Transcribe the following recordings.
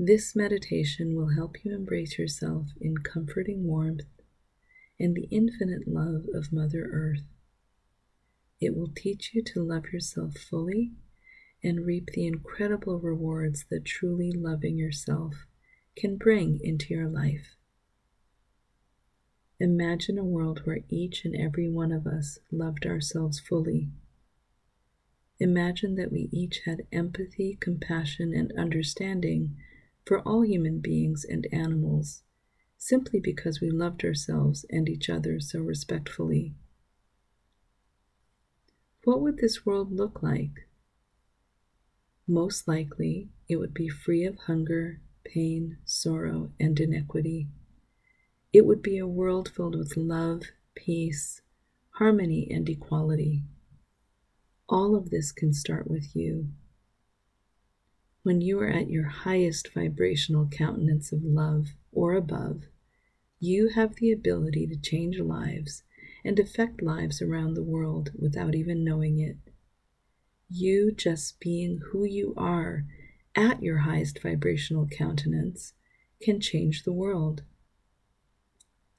This meditation will help you embrace yourself in comforting warmth and the infinite love of Mother Earth. It will teach you to love yourself fully and reap the incredible rewards that truly loving yourself can bring into your life. Imagine a world where each and every one of us loved ourselves fully. Imagine that we each had empathy, compassion, and understanding for all human beings and animals, simply because we loved ourselves and each other so respectfully. What would this world look like? Most likely, it would be free of hunger, pain, sorrow, and inequity. It would be a world filled with love, peace, harmony, and equality. All of this can start with you. When you are at your highest vibrational countenance of love or above, you have the ability to change lives and affect lives around the world without even knowing it. You just being who you are at your highest vibrational countenance can change the world.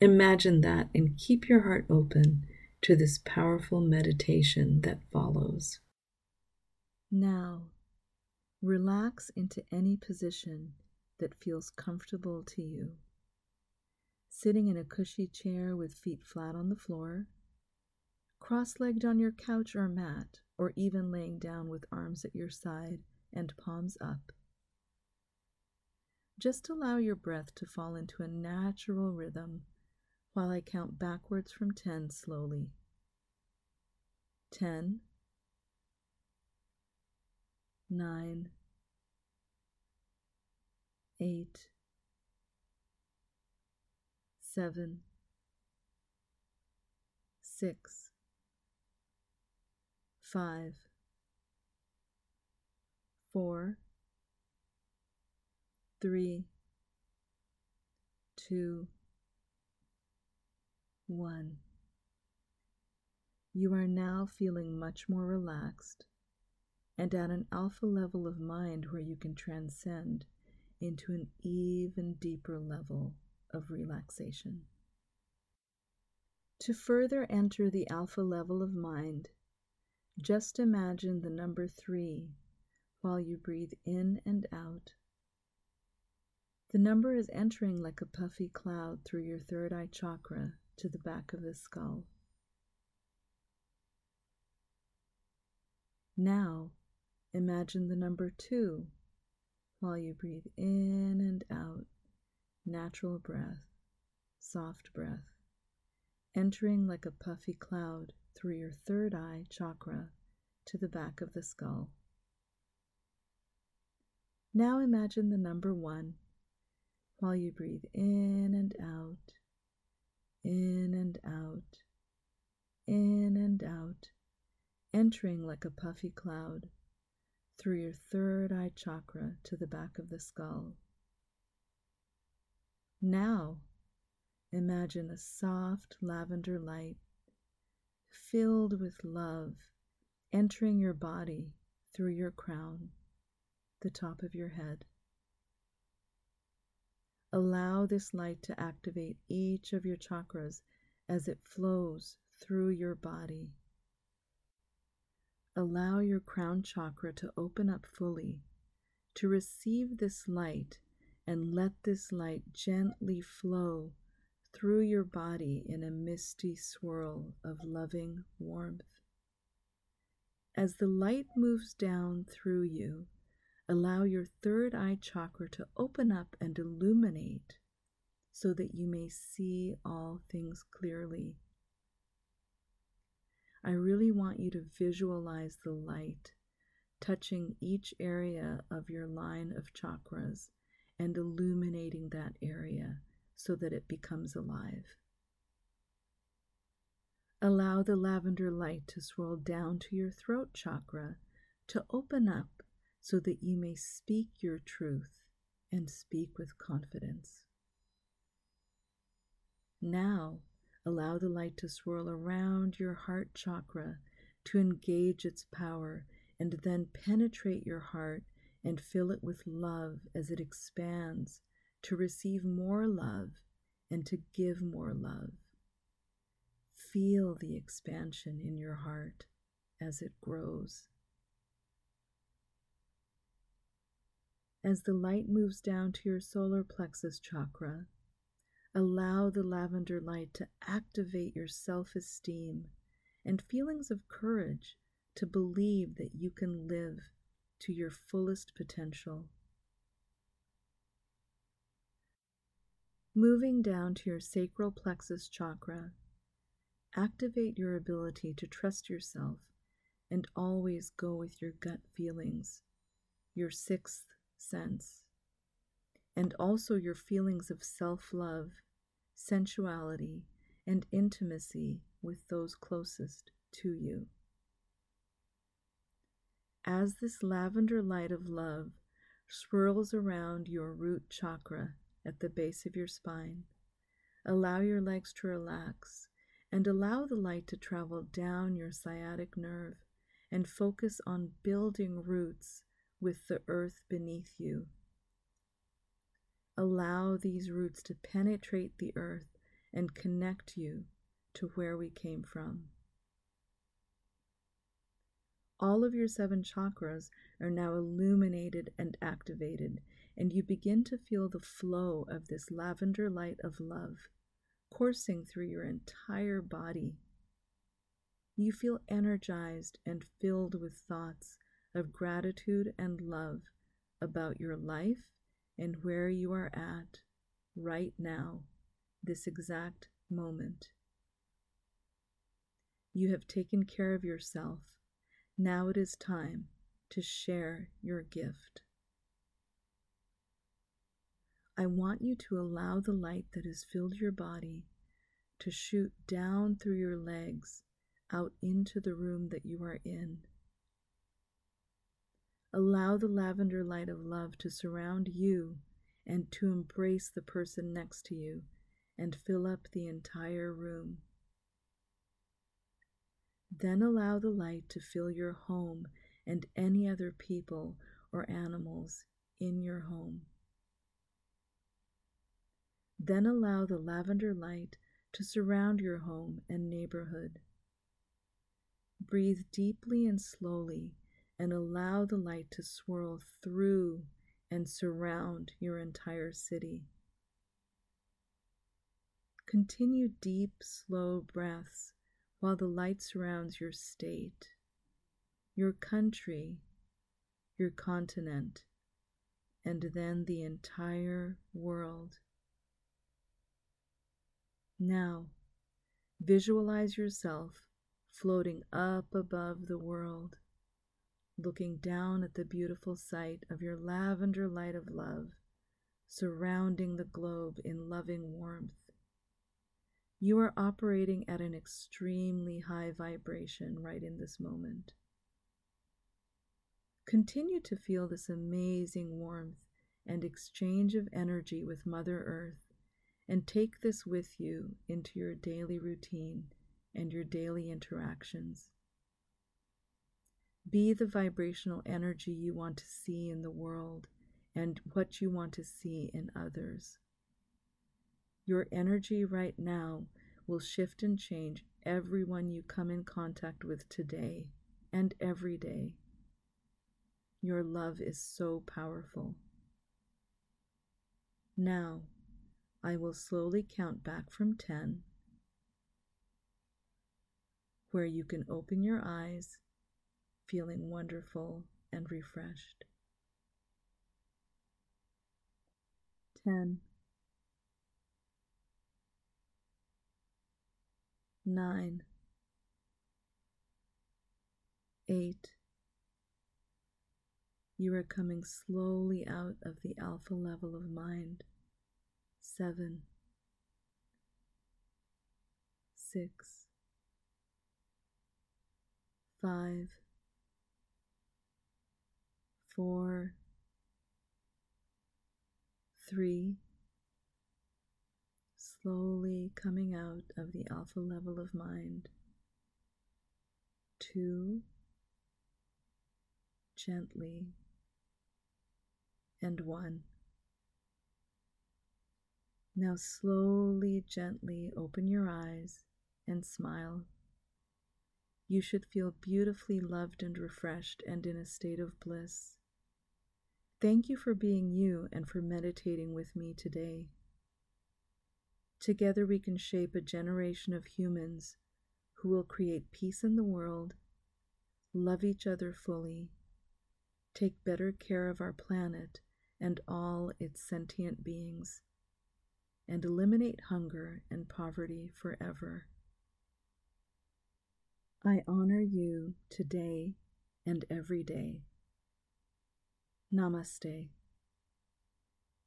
Imagine that and keep your heart open to this powerful meditation that follows. Now, relax into any position that feels comfortable to you. Sitting in a cushy chair with feet flat on the floor, cross legged on your couch or mat, or even laying down with arms at your side and palms up. Just allow your breath to fall into a natural rhythm while I count backwards from 10 slowly. 10, 9, 8, 7, 6, 5, 4, 3, 2, 1. You are now feeling much more relaxed and at an alpha level of mind where you can transcend into an even deeper level of relaxation. To further enter the alpha level of mind, just imagine the number three while you breathe in and out. The number is entering like a puffy cloud through your third eye chakra to the back of the skull. Now, imagine the number two while you breathe in and out, natural breath, soft breath, entering like a puffy cloud through your third eye chakra to the back of the skull. Now imagine the number one while you breathe in and out, in and out, in and out, entering like a puffy cloud through your third eye chakra to the back of the skull. Now, imagine a soft lavender light filled with love entering your body through your crown, the top of your head. Allow this light to activate each of your chakras as it flows through your body. Allow your crown chakra to open up fully to receive this light and let this light gently flow through your body in a misty swirl of loving warmth. As the light moves down through you, Allow your third eye chakra to open up and illuminate so that you may see all things clearly. I really want you to visualize the light touching each area of your line of chakras and illuminating that area so that it becomes alive. Allow the lavender light to swirl down to your throat chakra to open up so that you may speak your truth and speak with confidence. Now, allow the light to swirl around your heart chakra to engage its power and then penetrate your heart and fill it with love as it expands to receive more love and to give more love. Feel the expansion in your heart as it grows. As the light moves down to your solar plexus chakra, allow the lavender light to activate your self esteem and feelings of courage to believe that you can live to your fullest potential. Moving down to your sacral plexus chakra, activate your ability to trust yourself and always go with your gut feelings, your sixth sense, and also your feelings of self love, sensuality, and intimacy with those closest to you. As this lavender light of love swirls around your root chakra at the base of your spine, allow your legs to relax and allow the light to travel down your sciatic nerve and focus on building roots with the earth beneath you. Allow these roots to penetrate the earth and connect you to where we came from. All of your seven chakras are now illuminated and activated, and you begin to feel the flow of this lavender light of love coursing through your entire body. You feel energized and filled with thoughts of gratitude and love about your life and where you are at right now, this exact moment. You have taken care of yourself. Now it is time to share your gift. I want you to allow the light that has filled your body to shoot down through your legs out into the room that you are in. Allow the lavender light of love to surround you and to embrace the person next to you and fill up the entire room. Then allow the light to fill your home and any other people or animals in your home. Then allow the lavender light to surround your home and neighborhood. Breathe deeply and slowly and allow the light to swirl through and surround your entire city. Continue deep, slow breaths while the light surrounds your state, your country, your continent, and then the entire world. Now, visualize yourself floating up above the world looking down at the beautiful sight of your lavender light of love surrounding the globe in loving warmth. You are operating at an extremely high vibration right in this moment. Continue to feel this amazing warmth and exchange of energy with Mother Earth, and take this with you into your daily routine and your daily interactions. Be the vibrational energy you want to see in the world and what you want to see in others. Your energy right now will shift and change everyone you come in contact with today and every day. Your love is so powerful. Now, I will slowly count back from 10, where you can open your eyes feeling wonderful and refreshed. 10 9 8 You are coming slowly out of the alpha level of mind. 7 6 5 four, three, slowly coming out of the alpha level of mind, two, gently, and one. Now slowly, gently open your eyes and smile. You should feel beautifully loved and refreshed and in a state of bliss. Thank you for being you and for meditating with me today. Together we can shape a generation of humans who will create peace in the world, love each other fully, take better care of our planet and all its sentient beings and eliminate hunger and poverty forever. I honor you today and every day. Namaste.